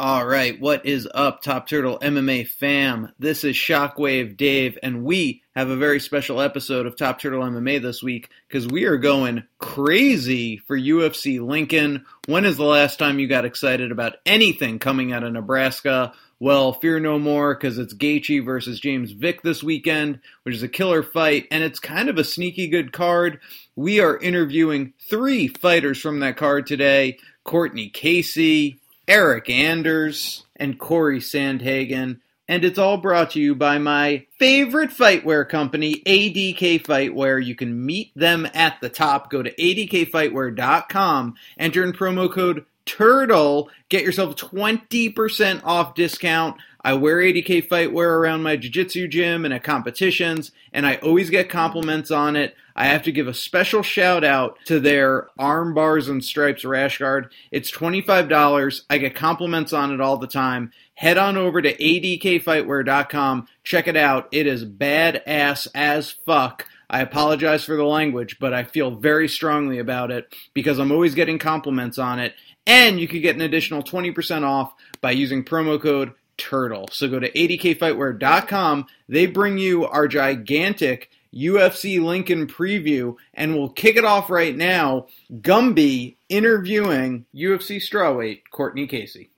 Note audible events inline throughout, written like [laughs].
All right, what is up, Top Turtle MMA fam? This is Shockwave Dave, and we have a very special episode of Top Turtle MMA this week because we are going crazy for UFC Lincoln. When is the last time you got excited about anything coming out of Nebraska? Well, fear no more because it's Gaethje versus James Vick this weekend, which is a killer fight, and it's kind of a sneaky good card. We are interviewing three fighters from that card today Courtney Casey, Eryk Anders, and Corey Sandhagen. And it's all brought to you by my favorite fightwear company, ADK Fightwear. You can meet them at the top. Go to adkfightwear.com, enter in promo code TURTLE, get yourself 20% off discount. I wear ADK Fightwear around my jiu-jitsu gym and at competitions, and I always get compliments on it. I have to give a special shout out to their arm bars and stripes rash guard. It's $25. I get compliments on it all the time. Head on over to adkfightwear.com. Check it out. It is badass as fuck. I apologize for the language, but I feel very strongly about it because I'm always getting compliments on it. And you could get an additional 20% off by using promo code TURTLE. So go to adkfightwear.com. They bring you our gigantic UFC Lincoln preview, and we'll kick it off right now. Gumby interviewing UFC strawweight Courtney Casey.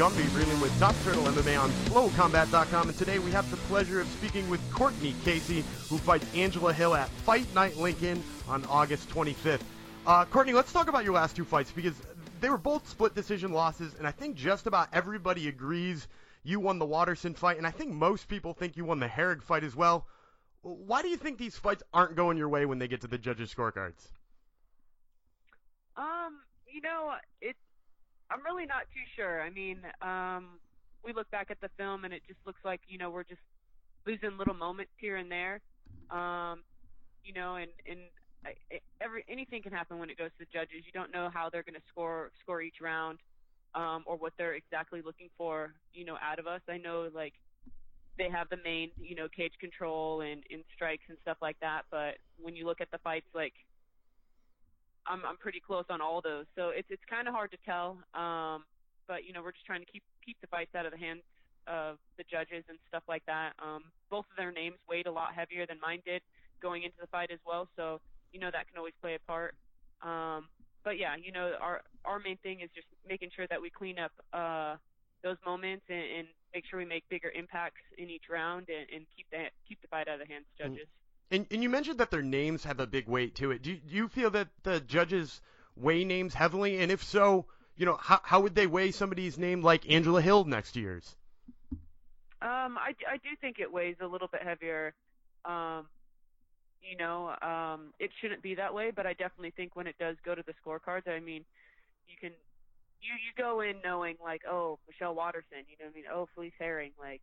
Gumby reeling with Top Turtle MMA on FlowCombat.com, and today we have the pleasure of speaking with Courtney Casey, who fights Angela Hill at Fight Night Lincoln on August 25th. Uh, Courtney, let's talk about your last two fights because they were both split decision losses, and I think just about everybody agrees you won the Waterson fight, and I think most people think you won the Herrig fight as well. Why do you think these fights aren't going your way when they get to the judges' scorecards? Um, you know, it's I'm really not too sure. I mean, um, we look back at the film and it just looks like you know we're just losing little moments here and there. Um, you know, and and every anything can happen when it goes to the judges. You don't know how they're going to score score each round, um, or what they're exactly looking for, you know, out of us. I know like they have the main, you know, cage control and, and strikes and stuff like that. But when you look at the fights, like I'm I'm pretty close on all those. So it's it's kind of hard to tell. Um, but you know, we're just trying to keep keep the fights out of the hands of the judges and stuff like that. Um, both of their names weighed a lot heavier than mine did going into the fight as well. So you know that can always play a part. Um, but yeah, you know our our main thing is just making sure that we clean up uh, those moments and, and make sure we make bigger impacts in each round and, and keep that keep the fight out of the hands of judges. And, and you mentioned that their names have a big weight to it. Do, do you feel that the judges weigh names heavily? And if so, you know, how, how would they weigh somebody's name like Angela Hill next year's? Um, I, I do think it weighs a little bit heavier. Um, you know, um, it shouldn't be that way, but I definitely think when it does go to the scorecards, I mean, you can you you go in knowing like, oh, Michelle Waterson, you know what I mean? Oh, Felice Herrig, like,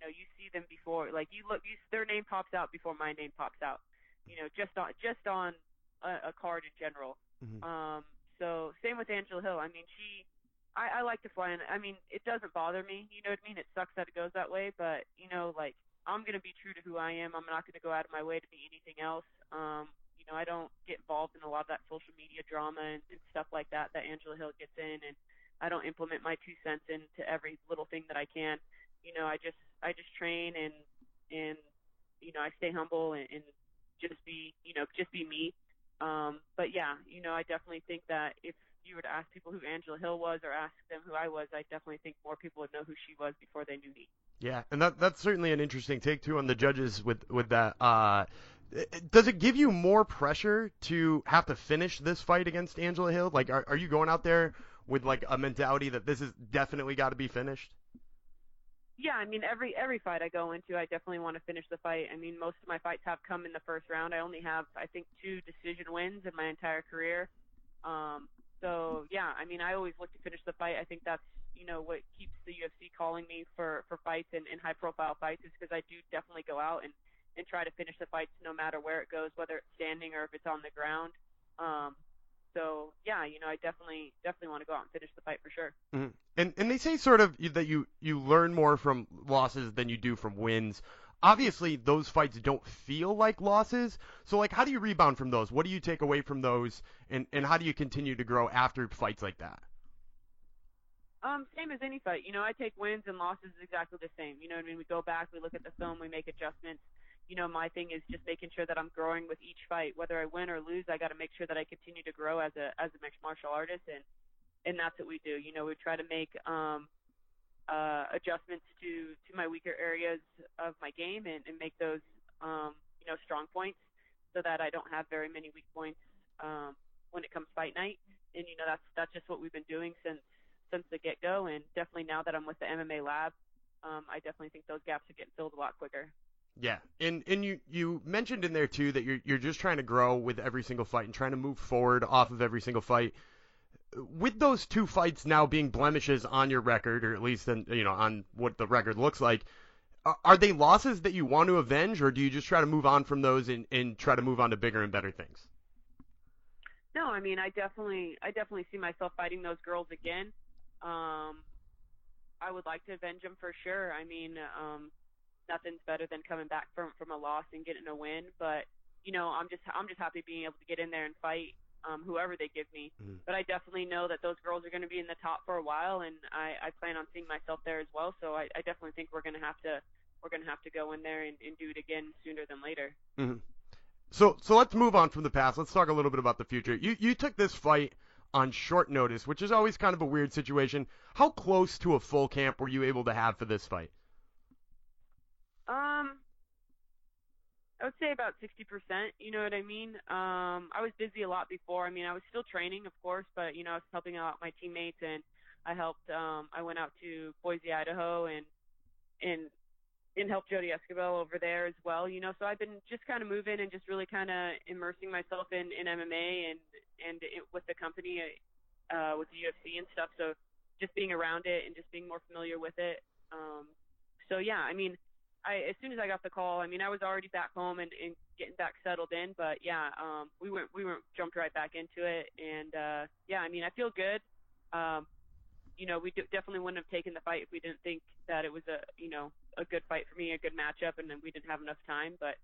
you know, you see them before, like you look, you their name pops out before my name pops out, you know, just on just on a, a card in general. Mm-hmm. Um, so same with Angela Hill. I mean, she, I, I like to fly, and I mean, it doesn't bother me. You know what I mean? It sucks that it goes that way, but you know, like I'm going to be true to who I am. I'm not going to go out of my way to be anything else. Um, you know, I don't get involved in a lot of that social media drama and, and stuff like that that Angela Hill gets in, and I don't implement my two cents into every little thing that I can. You know, I just I just train and and you know I stay humble and, and just be you know just be me. Um, but yeah, you know, I definitely think that if you were to ask people who Angela Hill was or ask them who I was, I definitely think more people would know who she was before they knew me. Yeah, and that that's certainly an interesting take too on the judges with with that. Uh, does it give you more pressure to have to finish this fight against Angela Hill? Like, are are you going out there with like a mentality that this is definitely got to be finished? Yeah, I mean every every fight I go into, I definitely want to finish the fight. I mean most of my fights have come in the first round. I only have I think two decision wins in my entire career. Um, so yeah, I mean I always look to finish the fight. I think that's you know what keeps the UFC calling me for for fights and, and high profile fights is because I do definitely go out and and try to finish the fights no matter where it goes, whether it's standing or if it's on the ground. Um, so yeah, you know, I definitely definitely want to go out and finish the fight for sure. Mm-hmm. And and they say sort of that you you learn more from losses than you do from wins. obviously those fights don't feel like losses. So like, how do you rebound from those? What do you take away from those, and and how do you continue to grow after fights like that? Um, same as any fight. You know, I take wins and losses exactly the same. You know, I mean, we go back, we look at the film, we make adjustments. You know, my thing is just making sure that I'm growing with each fight. Whether I win or lose, I got to make sure that I continue to grow as a as a mixed martial artist, and and that's what we do. You know, we try to make um, uh, adjustments to to my weaker areas of my game and, and make those um, you know strong points, so that I don't have very many weak points um, when it comes fight night. And you know, that's that's just what we've been doing since since the get go, and definitely now that I'm with the MMA lab, um, I definitely think those gaps are getting filled a lot quicker. Yeah, and and you you mentioned in there too that you're you're just trying to grow with every single fight and trying to move forward off of every single fight. With those two fights now being blemishes on your record, or at least in, you know on what the record looks like, are they losses that you want to avenge, or do you just try to move on from those and, and try to move on to bigger and better things? No, I mean I definitely I definitely see myself fighting those girls again. Um, I would like to avenge them for sure. I mean, um, nothing's better than coming back from from a loss and getting a win. But you know, I'm just I'm just happy being able to get in there and fight um, whoever they give me. Mm-hmm. But I definitely know that those girls are going to be in the top for a while, and I, I plan on seeing myself there as well. So I, I definitely think we're going to have to we're going to have to go in there and, and do it again sooner than later. Mm-hmm. So so let's move on from the past. Let's talk a little bit about the future. You you took this fight on short notice, which is always kind of a weird situation. How close to a full camp were you able to have for this fight? Um, I would say about 60%, you know what I mean? Um, I was busy a lot before. I mean, I was still training, of course, but, you know, I was helping out my teammates and I helped, um, I went out to Boise, Idaho and, and, and helped Jodie Esquibel over there as well, you know, so I've been just kind of moving and just really kind of immersing myself in, in MMA and, and it, with the company, uh, with the UFC and stuff. So just being around it and just being more familiar with it. Um, so yeah, I mean, I as soon as I got the call, I mean, I was already back home and, and getting back settled in, but yeah, um, we went we went jumped right back into it, and uh, yeah, I mean, I feel good. Um, you know, we d- definitely wouldn't have taken the fight if we didn't think that it was a you know a good fight for me, a good matchup, and then we didn't have enough time. But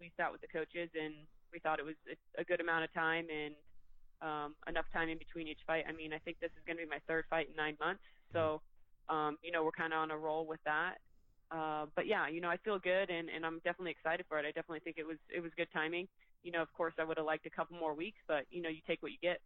we sat with the coaches and we thought it was a, good amount of time and um, enough time in between each fight. I mean, I think this is going to be my third fight in nine months, so um, you know we're kind of on a roll with that. Uh, but yeah, you know, I feel good and, and I'm definitely excited for it. I definitely think it was it was good timing. You know, of course, I would have liked a couple more weeks, but you know, you take what you get.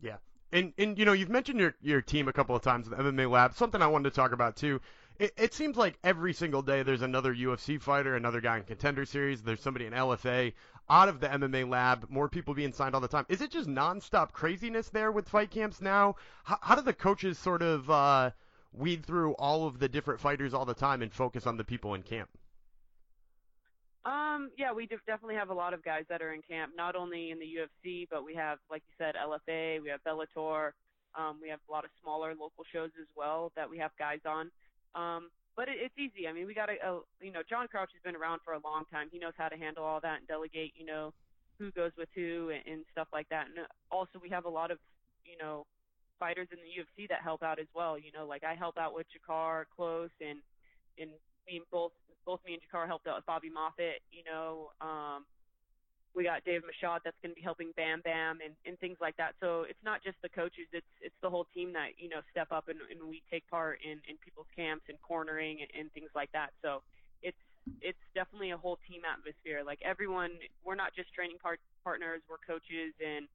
Yeah, and and you know, you've mentioned your your team a couple of times, in the MMA Lab. Something I wanted to talk about too. It, it seems like every single day there's another UFC fighter, another guy in Contender Series. There's somebody in LFA out of the MMA Lab. More people being signed all the time. Is it just nonstop craziness there with fight camps now? How, how do the coaches sort of uh, weed through all of the different fighters all the time and focus on the people in camp? Um, yeah, we definitely have a lot of guys that are in camp, not only in the UFC, but we have, like you said, LFA, we have Bellator, um, we have a lot of smaller local shows as well that we have guys on. Um, but it, it's easy. I mean, we got a, a, you know, John Crouch has been around for a long time. He knows how to handle all that and delegate, you know, who goes with who and, and stuff like that. And also, we have a lot of, you know, fighters in the UFC that help out as well. You know, like I help out with Drakkar Klose, and and me both both me and Drakkar helped out with Bobby Moffett. You know, um, we got Dave Mashad that's going to be helping Bam Bam and and things like that. So it's not just the coaches; it's it's the whole team that you know step up and, and we take part in in people's camps and cornering and, and things like that. So it's it's definitely a whole team atmosphere. Like everyone, we're not just training part partners; we're coaches and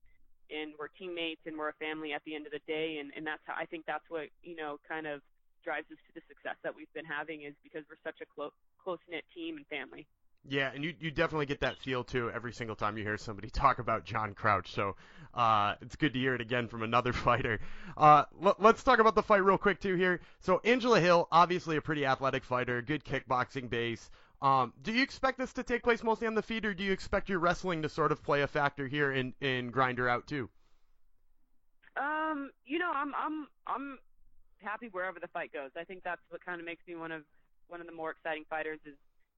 and we're teammates and we're a family at the end of the day and and that's how I think that's what you know kind of drives us to the success that we've been having is because we're such a close close knit team and family. Yeah, and you you definitely get that feel too every single time you hear somebody [laughs] talk about John Crouch. So uh, it's good to hear it again from another [laughs] fighter. Uh, l- let's talk about the fight real quick too here. So Angela Hill, obviously a pretty athletic fighter, good kickboxing base. Um, do you expect this to take place mostly on the feet, or do you expect your wrestling to sort of play a factor here in in grinder out too? Um, you know, I'm I'm I'm happy wherever the fight goes. I think that's what kind of makes me one of one of the more exciting fighters. Is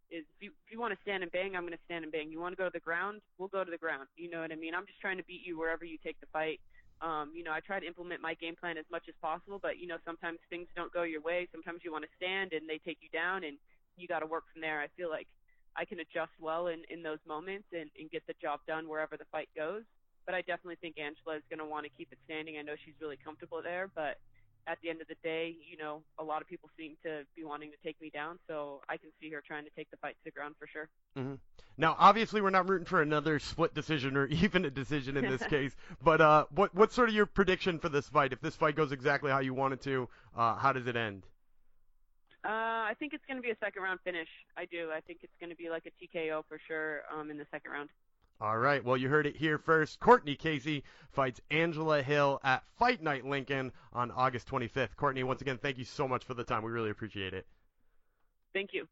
is if you if you want to stand and bang, I'm going to stand and bang. You want to go to the ground, we'll go to the ground. You know what I mean? I'm just trying to beat you wherever you take the fight. Um, you know, I try to implement my game plan as much as possible, but you know, sometimes things don't go your way. Sometimes you want to stand and they take you down, and you got to work from there. I feel like I can adjust well in in those moments and, and get the job done wherever the fight goes. But I definitely think Angela is going to want to keep it standing. I know she's really comfortable there, but at the end of the day, you know, a lot of people seem to be wanting to take me down, so I can see her trying to take the fight to the ground for sure. Mm-hmm. Now, obviously, we're not rooting for another split decision or [laughs] even a decision in this [laughs] case. But uh, what what's sort of your prediction for this fight? If this fight goes exactly how you want it to, uh, how does it end? Uh, I think it's going to be a second round finish. I do. I think it's going to be like a TKO for sure um, in the second round. All right. Well, you heard it here first. Courtney Casey fights Angela Hill at Fight Night Lincoln on August 25th. Courtney, once again, thank you so much for the time. We really appreciate it. Thank you.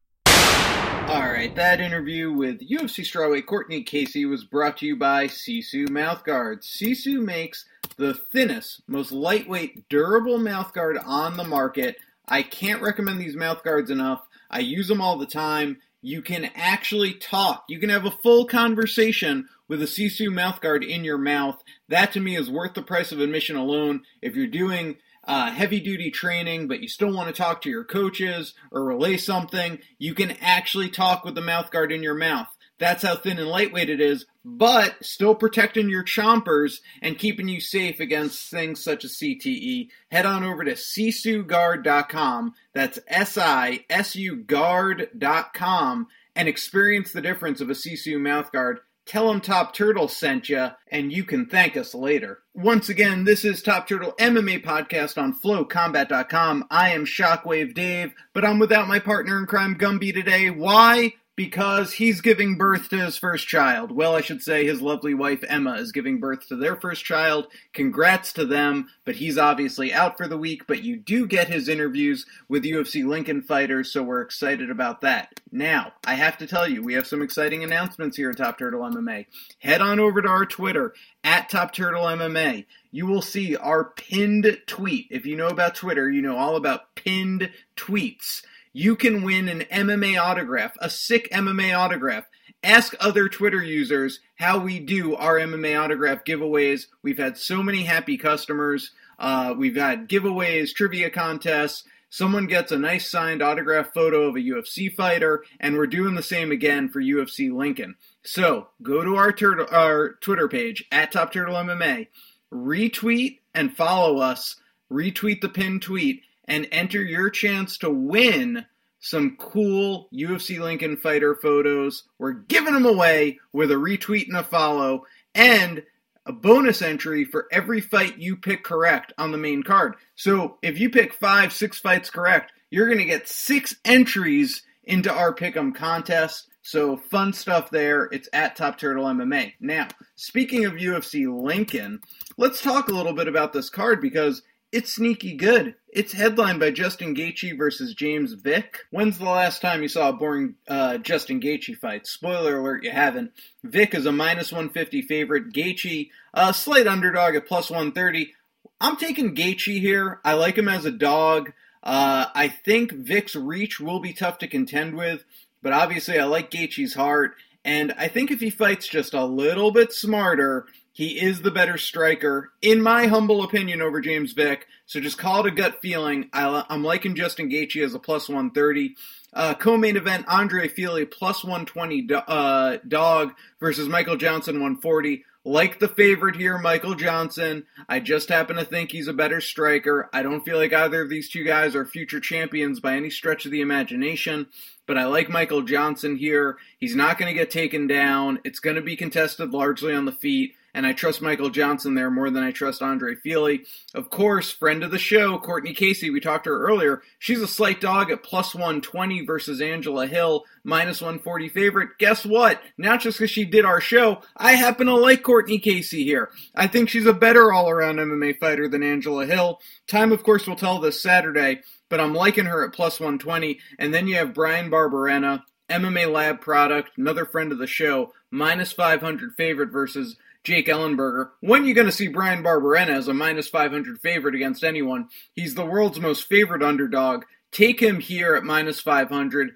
All right, that interview with UFC strawweight Courtney Casey was brought to you by Sisu Mouthguards. Sisu makes the thinnest, most lightweight, durable mouthguard on the market. I can't recommend these mouth guards enough. I use them all the time you can actually talk. You can have a full conversation with a Sisu mouthguard in your mouth. That to me is worth the price of admission alone. If you're doing uh, heavy duty training, but you still want to talk to your coaches or relay something, you can actually talk with the mouth guard in your mouth. That's how thin and lightweight it is, but still protecting your chompers and keeping you safe against things such as CTE. Head on over to sisuguard.com. That's S I S U guard.com and experience the difference of a Sisu mouthguard. Tell them Top Turtle sent you, and you can thank us later. Once again, this is Top Turtle MMA podcast on FlowCombat.com. I am Shockwave Dave, but I'm without my partner in crime, Gumby, today. Why? Because he's giving birth to his first child. Well, I should say his lovely wife Emma is giving birth to their first child. Congrats to them, but he's obviously out for the week. But you do get his interviews with UFC Lincoln fighters, so we're excited about that. Now, I have to tell you, we have some exciting announcements here at Top Turtle MMA. Head on over to our Twitter at Top Turtle MMA. You will see our pinned tweet. If you know about Twitter, you know all about pinned tweets you can win an MMA autograph, a sick MMA autograph. Ask other Twitter users how we do our MMA autograph giveaways. We've had so many happy customers. Uh, we've had giveaways, trivia contests. Someone gets a nice signed autograph photo of a UFC fighter, and we're doing the same again for UFC Lincoln. So go to our, tur- our Twitter page at Top Turtle MMA, retweet and follow us, retweet the pinned tweet, and enter your chance to win some cool UFC Lincoln fighter photos. We're giving them away with a retweet and a follow, and a bonus entry for every fight you pick correct on the main card. So if you pick five, six fights correct, you're going to get six entries into our pick'em contest. So fun stuff there. It's at Top Turtle MMA. Now, speaking of UFC Lincoln, let's talk a little bit about this card because it's sneaky good. It's headlined by Justin Gaethje versus James Vick. When's the last time you saw a boring uh, Justin Gaethje fight? Spoiler alert, you haven't. Vick is a minus 150 favorite. Gaethje, a slight underdog at plus 130. I'm taking Gaethje here. I like him as a dog. Uh, I think Vick's reach will be tough to contend with, but obviously I like Gaethje's heart. And I think if he fights just a little bit smarter, he is the better striker, in my humble opinion, over James Vick. So just call it a gut feeling. I, am liking Justin Gaethje as a plus 130. Uh, co-main event: Andre Fili plus 120 do, uh, dog versus Michael Johnson 140. Like the favorite here, Michael Johnson. I just happen to think he's a better striker. I don't feel like either of these two guys are future champions by any stretch of the imagination but I like Michael Johnson here. He's not going to get taken down. It's going to be contested largely on the feet and I trust Michael Johnson there more than I trust Andre Fili. Of course, friend of the show, Courtney Casey, we talked to her earlier. She's a slight dog at plus 120 versus Angela Hill, minus 140 favorite. Guess what? Not just because she did our show, I happen to like Courtney Casey here. I think she's a better all around MMA fighter than Angela Hill. Time, of course, will tell this Saturday, but I'm liking her at plus 120. And then you have Bryan Barberena. MMA Lab product, another friend of the show, minus 500 favorite versus Jake Ellenberger. When are you going to see Bryan Barberena as a minus 500 favorite against anyone? He's the world's most favorite underdog. Take him here at minus 500.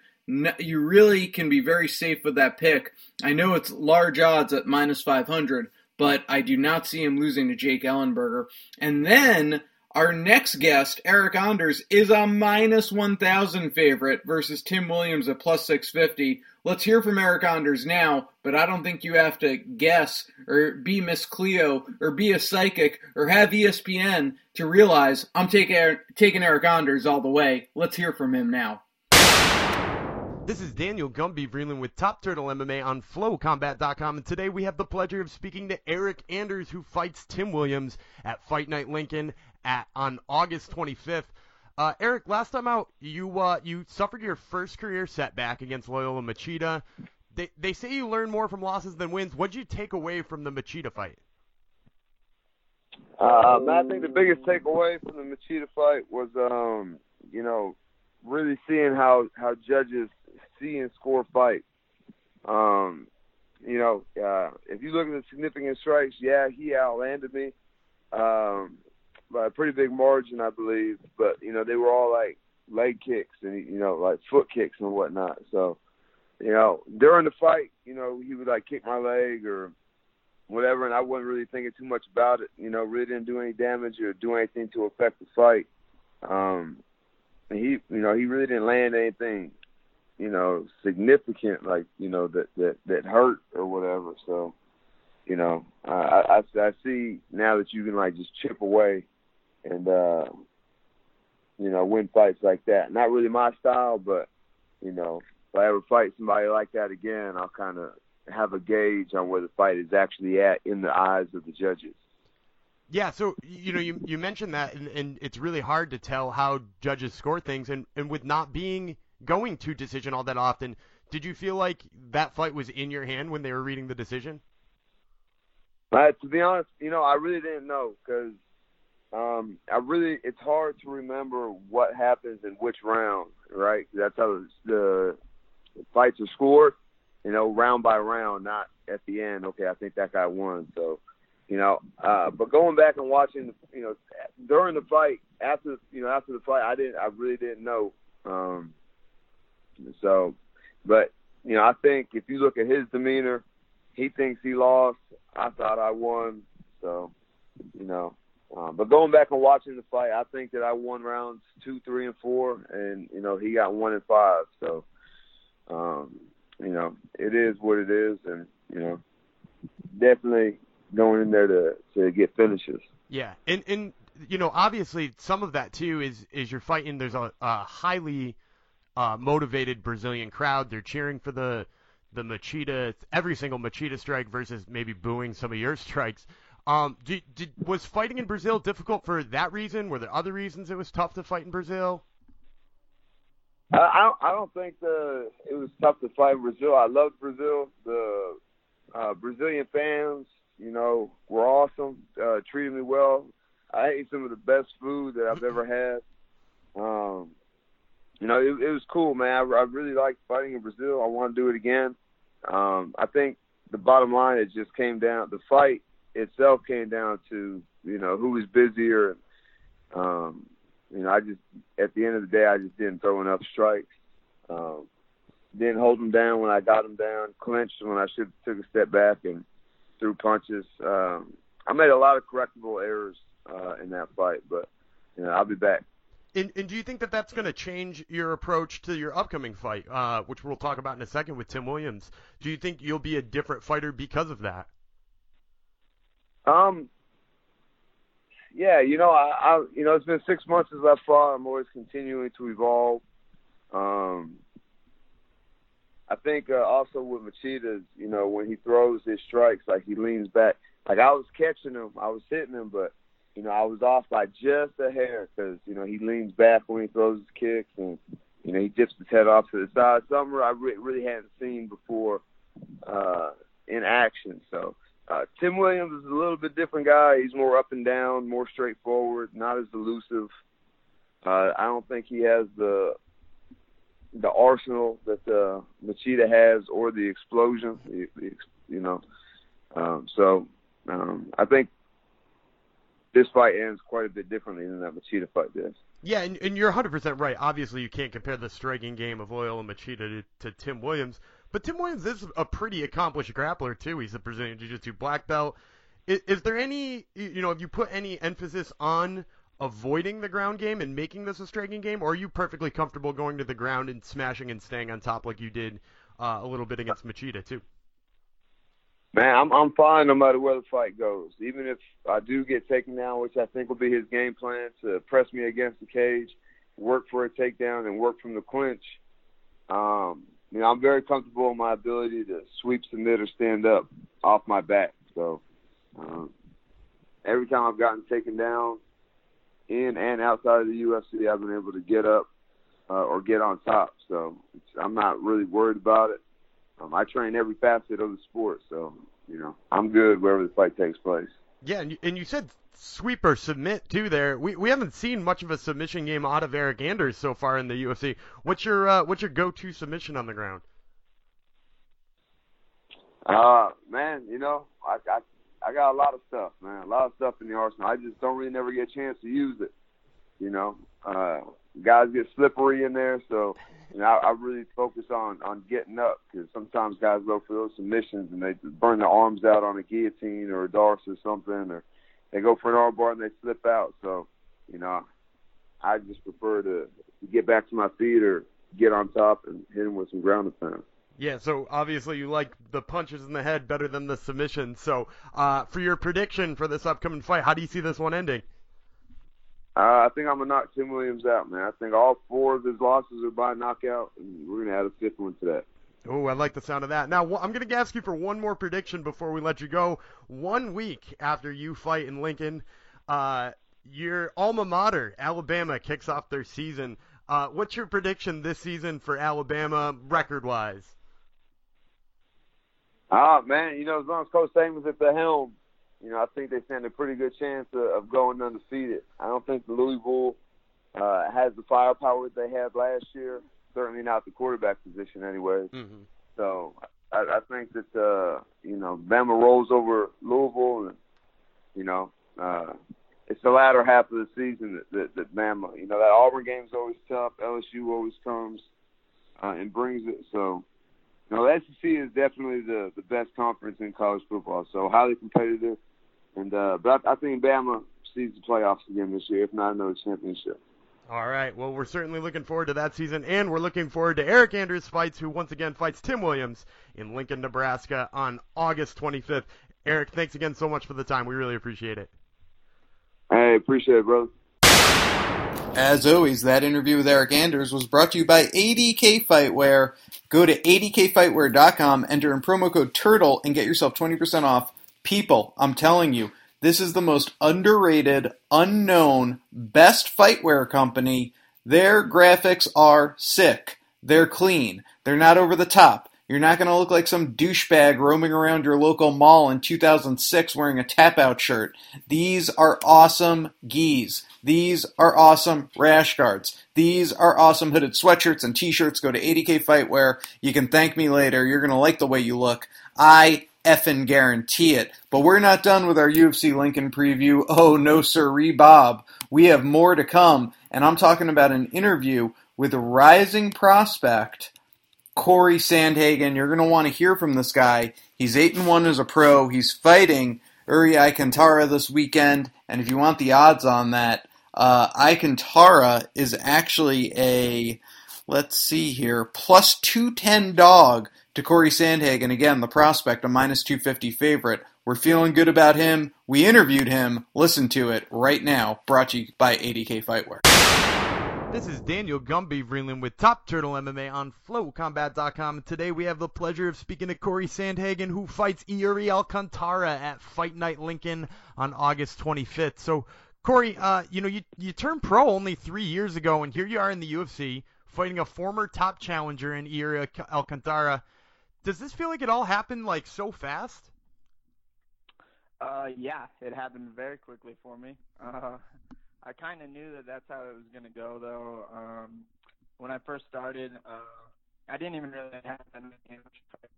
You really can be very safe with that pick. I know it's large odds at minus 500, but I do not see him losing to Jake Ellenberger. And then Our next guest, Eryk Anders, is a minus 1,000 favorite versus Tim Williams at plus 650. Let's hear from Eryk Anders now, but I don't think you have to guess or be Miss Cleo or be a psychic or have ESPN to realize I'm taking, taking Eryk Anders all the way. Let's hear from him now. This is Daniel Gumby Vreeland with Top Turtle MMA on FlowCombat.com, and today we have the pleasure of speaking to Eryk Anders, who fights Tim Williams at Fight Night Lincoln at on August 25th. Uh, Eryk, last time out, you uh, you suffered your first career setback against Lyoto Machida. They they say you learn more from losses than wins. What did you take away from the Machida fight? Um, I think the biggest takeaway from the Machida fight was, um, you know, really seeing how how judges see and score fights. Um, you know, uh, if you look at the significant strikes, yeah, he outlanded me um, by a pretty big margin, I believe. But you know, they were all like leg kicks and you know, like foot kicks and whatnot. So, you know, during the fight, you know, he would like kick my leg or whatever, and I wasn't really thinking too much about it. You know, really didn't do any damage or do anything to affect the fight. Um, and he, you know, he really didn't land anything you know, significant, like you know that that that hurt or whatever. So, you know, I I, I see now that you can like just chip away and uh, you know win fights like that. Not really my style, but you know, if I ever fight somebody like that again, I'll kind of have a gauge on where the fight is actually at in the eyes of the judges. Yeah, so you know, you you mentioned that, and, and it's really hard to tell how judges score things, and and with not being going to decision all that often. Did you feel like that fight was in your hand when they were reading the decision? Uh, to be honest, you know, I really didn't know because um, I really it's hard to remember what happens in which round, right? That's how the, fights are scored, you know, round by round, not at the end. Okay, I think that guy won. So, you know, uh, but going back and watching, you know, during the fight, after you know, after the fight, I didn't, I really didn't know. Um, so, but you know, I think if you look at his demeanor, he thinks he lost. I thought I won. So, you know, um, but going back and watching the fight, I think that I won rounds two, three, and four, and you know he got one and five. So, um, you know, it is what it is, and you know, definitely going in there to to get finishes. Yeah, and and you know, obviously some of that too is is you're fighting. There's a, a highly uh, motivated Brazilian crowd. They're cheering for the the Machida, every single Machida strike versus maybe booing some of your [laughs] strikes. Um, did, did, was fighting in Brazil difficult for that reason? Were there other reasons it was tough to fight in Brazil? I, I don't, I don't think the it was tough to fight in Brazil. I loved Brazil. The uh, Brazilian fans, you know, were awesome. Uh, treated me well. I ate some of the best food that I've ever had. Um, you know, it, it was cool, man. I, I really liked fighting in Brazil. I want to do it again. Um, I think the bottom line, it just came down. The fight itself came down to you know who was busier. Um, you know, I just at the end of the day, I just didn't throw enough strikes. Um, didn't hold them down when I got them down. Clinched when I should took a step back and threw punches. Um, I made a lot of correctable errors uh, in that fight, but you know, I'll be back. And, and do you think that that's going to change your approach to your upcoming fight, uh, which we'll talk about in a second with Tim Williams? Do you think you'll be a different fighter because of that? Um. Yeah, you know, I, I you know, it's been six months since I fought. I'm always continuing to evolve. Um. I think uh, also with Machida's, you know, when he throws his strikes, like he leans back. Like I was catching him, I was hitting him, but you know, I was off by just a hair because, you know, he leans back when he throws his kicks and, you know, he dips his head off to the side. Something I re- really hadn't seen before uh, in action. So uh, Tim Williams is a little bit different guy. He's more up and down, more straightforward, not as elusive. Uh, I don't think he has the the arsenal that uh, Machida has or the explosion, you know. Um, so um, I think this fight ends quite a bit differently than that Machida fight did. Yeah, and, and you're 100% right. Obviously, you can't compare the striking game of Lyoto Machida to, to Tim Williams, but Tim Williams is a pretty accomplished grappler too. He's a Brazilian Jiu-Jitsu black belt. Is, is there any, you know, have you put any emphasis on avoiding the ground game and making this a striking game, or are you perfectly comfortable going to the ground and smashing and staying on top like you did uh, a little bit against Machida too? Man, I'm I'm fine no matter where the fight goes. Even if I do get taken down, which I think will be his game plan to press me against the cage, work for a takedown, and work from the clinch. Um, you know, I'm very comfortable in my ability to sweep, submit, or stand up off my back. So um, every time I've gotten taken down, in and outside of the UFC, I've been able to get up uh, or get on top. So I'm not really worried about it. Um, I train every facet of the sport, so you know I'm good wherever the fight takes place. Yeah, and you, and you said sweep or submit too. There, we we haven't seen much of a submission game out of Eryk Anders so far in the UFC. What's your uh, what's your go-to submission on the ground? Uh, man, you know, I, I I got a lot of stuff, man. A lot of stuff in the arsenal. I just don't really never get a chance to use it. You know, uh, guys get slippery in there, so you know, I, I really focus on on getting up because sometimes guys go for those submissions and they burn their arms out on a guillotine or a Darce or something, or they go for an armbar and they slip out. So, you know, I just prefer to, to get back to my feet or get on top and hit him with some ground and pound. Yeah, so obviously you like the punches in the head better than the submission. So, uh, for your prediction for this upcoming fight, how do you see this one ending? Uh, I think I'm gonna knock Tim Williams out, man. I think all four of his losses are by knockout, and we're gonna add a fifth one to that. Oh, I like the sound of that. Now, I'm going to ask you for one more prediction before we let you go. One week after you fight in Lincoln, uh, your alma mater, Alabama, kicks off their season. Uh, what's your prediction this season for Alabama, record-wise? Ah, man, you know, as long as Coach Saban's at the helm, you know, I think they stand a pretty good chance of, of going undefeated. I don't think the Louisville uh, has the firepower that they had last year. Certainly not the quarterback position, anyway. Mm-hmm. So I, I think that uh, you know, Bama rolls over Louisville, and you know, uh, it's the latter half of the season that, that, that Bama. You know, that Auburn game's always tough. LSU always comes uh, and brings it. So no, the SEC is definitely the the best conference in college football. So highly competitive, and uh, but I, I think Bama sees the playoffs again this year, if not another championship. All right. Well, we're certainly looking forward to that season, and we're looking forward to Eryk Anders fights, who once again fights Tim Williams in Lincoln, Nebraska, on August 25th. Eryk, thanks again so much for the time. We really appreciate it. Hey, appreciate it, brother. As always, that interview with Eryk Anders was brought to you by ADK Fightwear. Go to adkfightwear.com, enter in promo code TURTLE, and get yourself 20% off. People, I'm telling you, this is the most underrated, unknown, best fightwear company. Their graphics are sick. They're clean. They're not over the top. You're not going to look like some douchebag roaming around your local mall in 2006 wearing a tap out shirt. These are awesome gis. These are awesome rash guards. These are awesome hooded sweatshirts and t shirts. Go to ADK Fightwear. You can thank me later. You're going to like the way you look. I effing guarantee it. But we're not done with our UFC Lincoln preview. Oh, no, sir, Bob. We have more to come, and I'm talking about an interview with rising prospect, Corey Sandhagen. You're going to want to hear from this guy. He's 8 and 1 as a pro. He's fighting Yuri Alcantara this weekend, and if you want the odds on that, uh, is actually a, let's see here, plus 210 dog to Corey Sandhagen. Again, the prospect, a minus 250 favorite. We're feeling good about him. We interviewed him. Listen to it right now. Brought to you by ADK Fightwear. This is Daniel Gumby Vreeland with Top Turtle MMA on FlowCombat.com. Today we have the pleasure of speaking to Corey Sandhagen, who fights Yuri Alcantara at Fight Night Lincoln on August 25th. So, Corey, uh, you know, you, you turned pro only three years ago, and here you are in the UFC fighting a former top challenger in Yuri Alcantara. Does this feel like it all happened like so fast? Uh, yeah, it happened very quickly for me. Uh, I kind of knew that that's how it was to go, though. Um, when I first started, uh, I didn't even really have much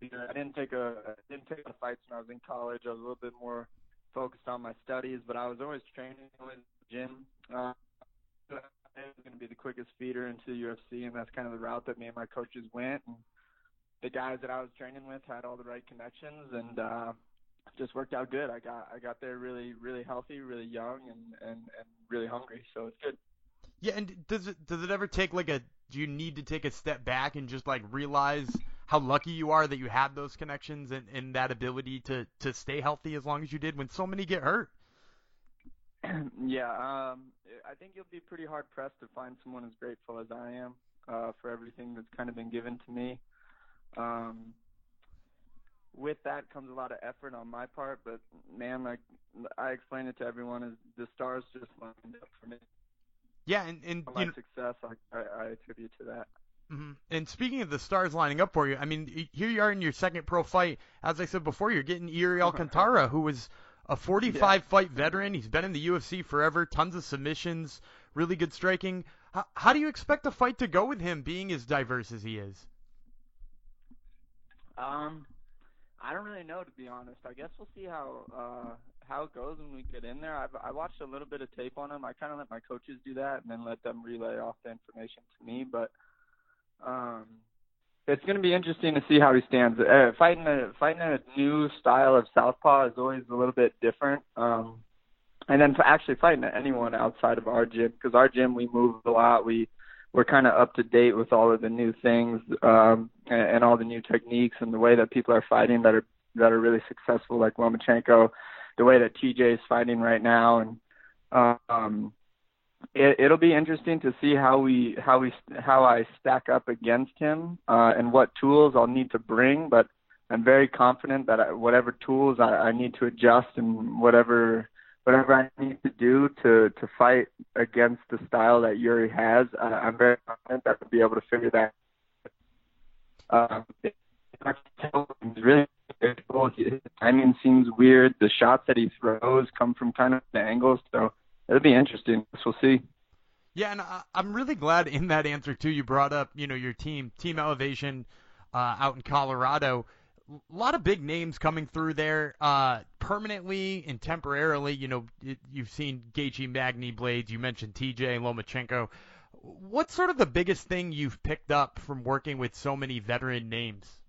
either. I didn't take a I didn't take the fights when I was in college. I was a little bit more focused on my studies, but I was always training in the gym. Uh, I was to be the quickest feeder into the UFC, and that's kind of the route that me and my coaches went. And the guys that I was training with had all the right connections, and uh, just worked out good. I got I got there really really healthy, really young, and and and really hungry. So it's good. Yeah, and does it does it ever take like a do you need to take a step back and just like realize how lucky you are that you had those connections and, and that ability to to stay healthy as long as you did when so many get hurt? [clears throat] yeah, um, I think you'll be pretty hard pressed to find someone as grateful as I am uh, for everything that's kind of been given to me. Um, with that comes a lot of effort on my part, but man, like I explain it to everyone, is the stars just lined up for me. Yeah, and and my you success, I, I, I attribute to that. mhm. and speaking of the stars lining up for you, I mean, here you are in your second pro fight. As I said before, you're getting Yuri Alcantara, who was a 45 [laughs] fight veteran. He's been in the UFC forever, tons of submissions, really good striking. How, how do you expect the fight to go with him, being as diverse as he is? Um, I don't really know to be honest. I guess we'll see how uh how it goes when we get in there. I've I watched a little bit of tape on him. I kind of let my coaches do that and then let them relay off the information to me. But um, it's going to be interesting to see how he stands. Uh, fighting a fighting a new style of southpaw is always a little bit different. Um, and then actually fighting anyone outside of our gym because our gym we move a lot. We we're kind of up to date with all of the new things um, and, and all the new techniques and the way that people are fighting that are that are really successful, like Lomachenko, the way that TJ is fighting right now, and um, it, it'll be interesting to see how we how we how I stack up against him uh, and what tools I'll need to bring. But I'm very confident that I, whatever tools I, I need to adjust and whatever whatever I need to do to to fight against the style that Yuri has, uh, I'm very confident that I'll be able to figure that. Um, I can tell he's really difficult. His timing seems weird. The shots that he throws come from kind of the angles, so it'll be interesting. We'll see. Yeah, and I, I'm really glad in that answer too. You brought up, you know, your team, Team Elevation, uh, out in Colorado. A lot of big names coming through there, uh, permanently and temporarily. You know, you've seen Gaethje, Magny, Blades. You mentioned TJ Lomachenko. What's sort of the biggest thing you've picked up from working with so many veteran names?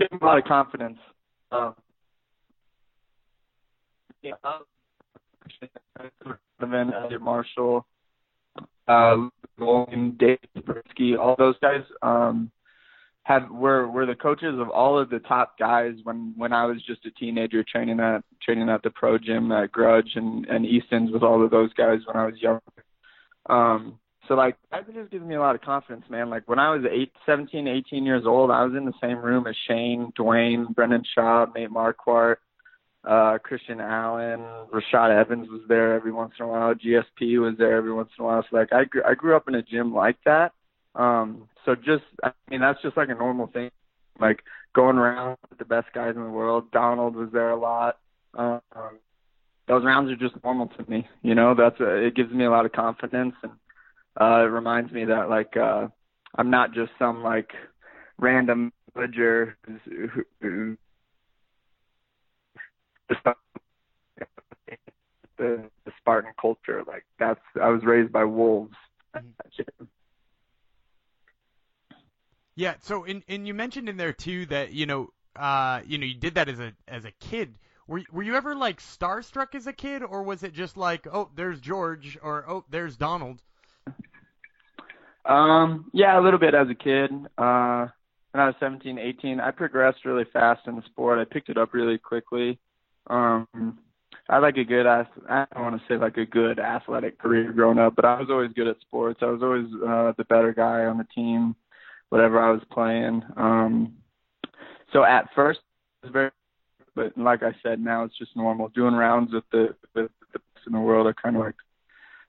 A lot of confidence. Um, yeah, Elliot Marshall, uh, Golden, Dave Zabriskie, all those guys um, have were were the coaches of all of the top guys when when I was just a teenager training at training at the pro gym at Grudge and and Easton's with all of those guys when I was young. Um, so like that just gives me a lot of confidence, man. Like when I was eight, 17, 18 years old, I was in the same room as Shane, Dwayne, Brendan Schaub, Nate Marquardt, uh, Christian Allen, Rashad Evans was there every once in a while. GSP was there every once in a while. So like I grew, I grew up in a gym like that. Um, so just I mean that's just like a normal thing. Like going around with the best guys in the world. Donald was there a lot. Um, those rounds are just normal to me. You know, that's a, it gives me a lot of confidence and uh, it reminds me that like uh, I'm not just some like random villager who, who the, the Spartan culture. Like that's I was raised by wolves. [laughs] Yeah. So, and and you mentioned in there too that you know, uh, you know, you did that as a as a kid. Were were you ever like starstruck as a kid, or was it just like, oh, there's George, or oh, there's Donald? Um, yeah, a little bit as a kid. Uh, when I was 17, 18, I progressed really fast in the sport. I picked it up really quickly. Um, I like a good I don't want to say like a good athletic career growing up, but I was always good at sports. I was always uh, the better guy on the team, whatever I was playing. Um, so at first it was very, but like I said, now it's just normal. Doing rounds with the with the best in the world are kind of like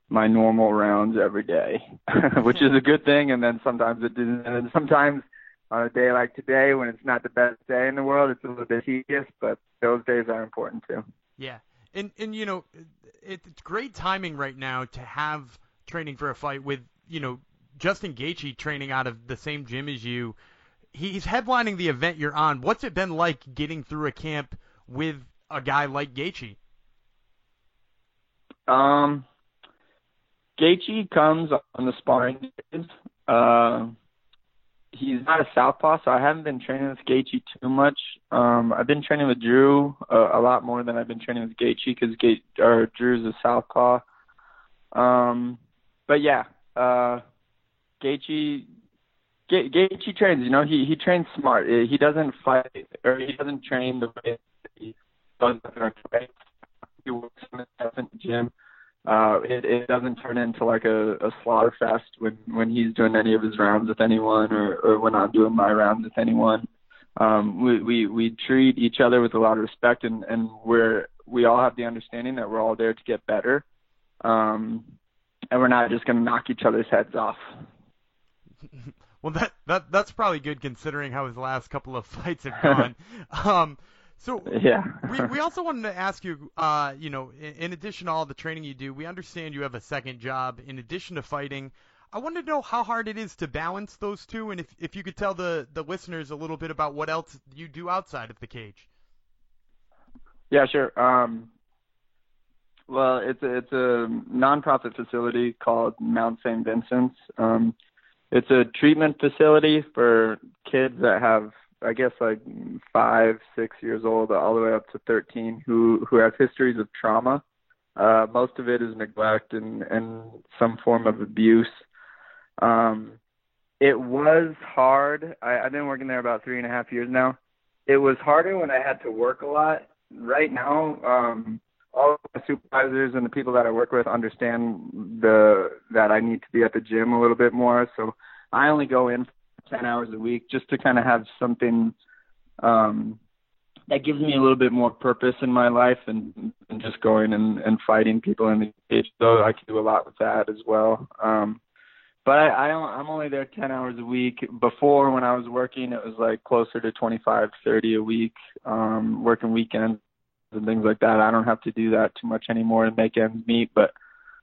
my normal rounds every day, [laughs] which is a good thing. And then sometimes it didn't. And then sometimes on a day like today, when it's not the best day in the world, it's a little bit tedious. But those days are important too. Yeah, and and you know, it, it's great timing right now to have training for a fight with you know Justin Gaethje training out of the same gym as you. He's headlining the event you're on. What's it been like getting through a camp with a guy like Gaethje? Um, Gaethje comes on the sparring days. Uh, he's not a southpaw, so I haven't been training with Gaethje too much. Um, I've been training with Drew uh, a lot more than I've been training with Gaethje because Gate or Drew's a southpaw. Um, but yeah, uh, Gaethje. Gaethje trains, you know, he he trains smart. He doesn't fight or he doesn't train the way he does. He works in the gym uh, it, it doesn't turn into like a, a slaughter fest when when he's doing any of his rounds with anyone or or when I'm doing my rounds with anyone. Um, we we we treat each other with a lot of respect and and we're we all have the understanding that we're all there to get better. Um, and we're not just going to knock each other's heads off. [laughs] well, that that that's probably good considering how his last couple of [laughs] fights have gone. [laughs] um, so yeah, we we [laughs] also wanted to ask you, uh, you know, in, in, addition to all the training you do, we understand you have a second job in addition to fighting. I wanted to know how hard it is to balance those two, and if if you could tell the the listeners a little bit about what else you do outside of the cage. Yeah, sure. Um, well, it's a, it's a nonprofit facility called Mount St. Vincent's. Um, it's a treatment facility for kids that have I guess like five, six years old, all the way up to 13, who who have histories of trauma. Uh, most of it is neglect and and some form of abuse. Um, it was hard. I, I've been working there about three and a half years now. It was harder when I had to work a lot. Right now, um, all the supervisors and the people that I work with understand the that I need to be at the gym a little bit more. So I only go in 10 hours a week just to kind of have something um, that gives me a little bit more purpose in my life and, and just going and, and fighting people in the cage. So I can do a lot with that as well. Um, but I, I I'm only there 10 hours a week. Before, when I was working, it was like closer to 25, 30 a week, um, working weekends and things like that. I don't have to do that too much anymore to make ends meet. But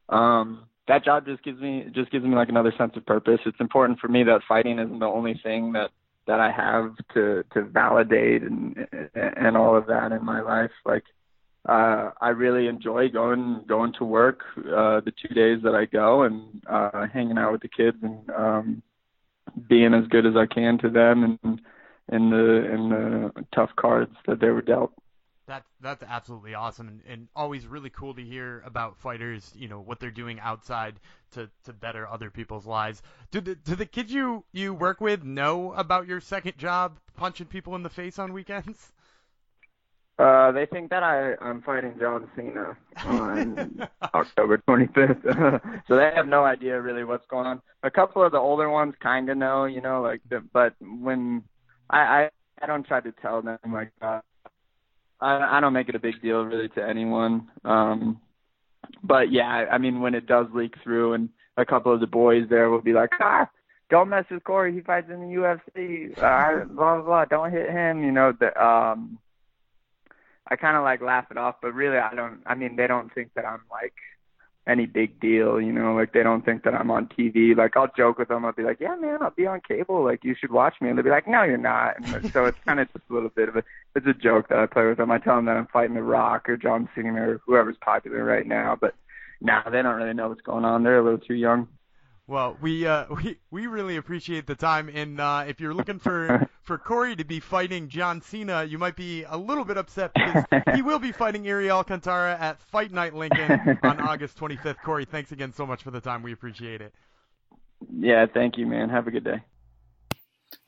um, that job just gives me just gives me like another sense of purpose. It's important for me that fighting isn't the only thing that that I have to to validate and and all of that in my life. Like uh I really enjoy going going to work uh the two days that I go and uh hanging out with the kids and um being as good as I can to them and in the in the tough cards that they were dealt. That's that's absolutely awesome and, and always really cool to hear about fighters, you know, what they're doing outside to, to better other people's lives. Do the do the kids you, you work with know about your second job punching people in the face on weekends? Uh, they think that I I'm fighting John Cena on [laughs] October 25th, [laughs] so they have no idea really what's going on. A couple of the older ones kind of know, you know, like, the, but when I, I I don't try to tell them like uh, I, I don't make it a big deal really to anyone. Um, but yeah, I mean, when it does leak through, and a couple of the boys there will be like, ah, don't mess with Corey. He fights in the UFC. Uh, blah blah blah. Don't hit him. You know, the um, I kind of like laugh it off, but really, I don't. I mean, they don't think that I'm like any big deal, you know, like they don't think that I'm on TV. Like I'll joke with them, I'll be like, Yeah man, I'll be on cable, like you should watch me and they'll be like, No, you're not and so it's kinda just a little bit of a it's a joke that I play with them. I tell them that I'm fighting The Rock or John Cena or whoever's popular right now, but now nah, they don't really know what's going on. They're a little too young. Well, we uh, [laughs] we we really appreciate the time, and uh, if you're looking for [laughs] for Corey to be fighting John Cena, you might be a little bit upset [laughs] because he will be fighting Yuri Alcantara at Fight Night Lincoln on August 25th. Corey, thanks again so much for the time. We appreciate it. Yeah, thank you, man. Have a good day.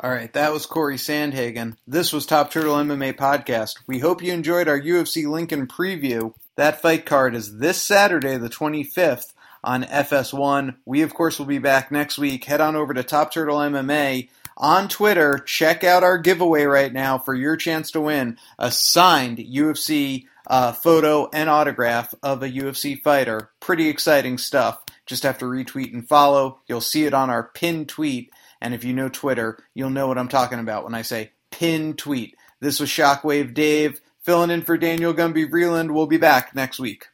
All right, that was Corey Sandhagen. This was Top Turtle MMA Podcast. We hope you enjoyed our UFC Lincoln preview. That fight card is this Saturday, the 25th on FS1. We, of course, will be back next week. Head on over to Top Turtle MMA on Twitter. Check out our giveaway right now for your chance to win a signed UFC uh, photo and autograph of a UFC fighter. Pretty exciting stuff. Just have to retweet and follow. You'll see it on our pinned tweet. And if you know Twitter, you'll know what I'm talking about when I say pinned tweet. This was Shockwave Dave filling in for Daniel Gumby Vreeland. We'll be back next week.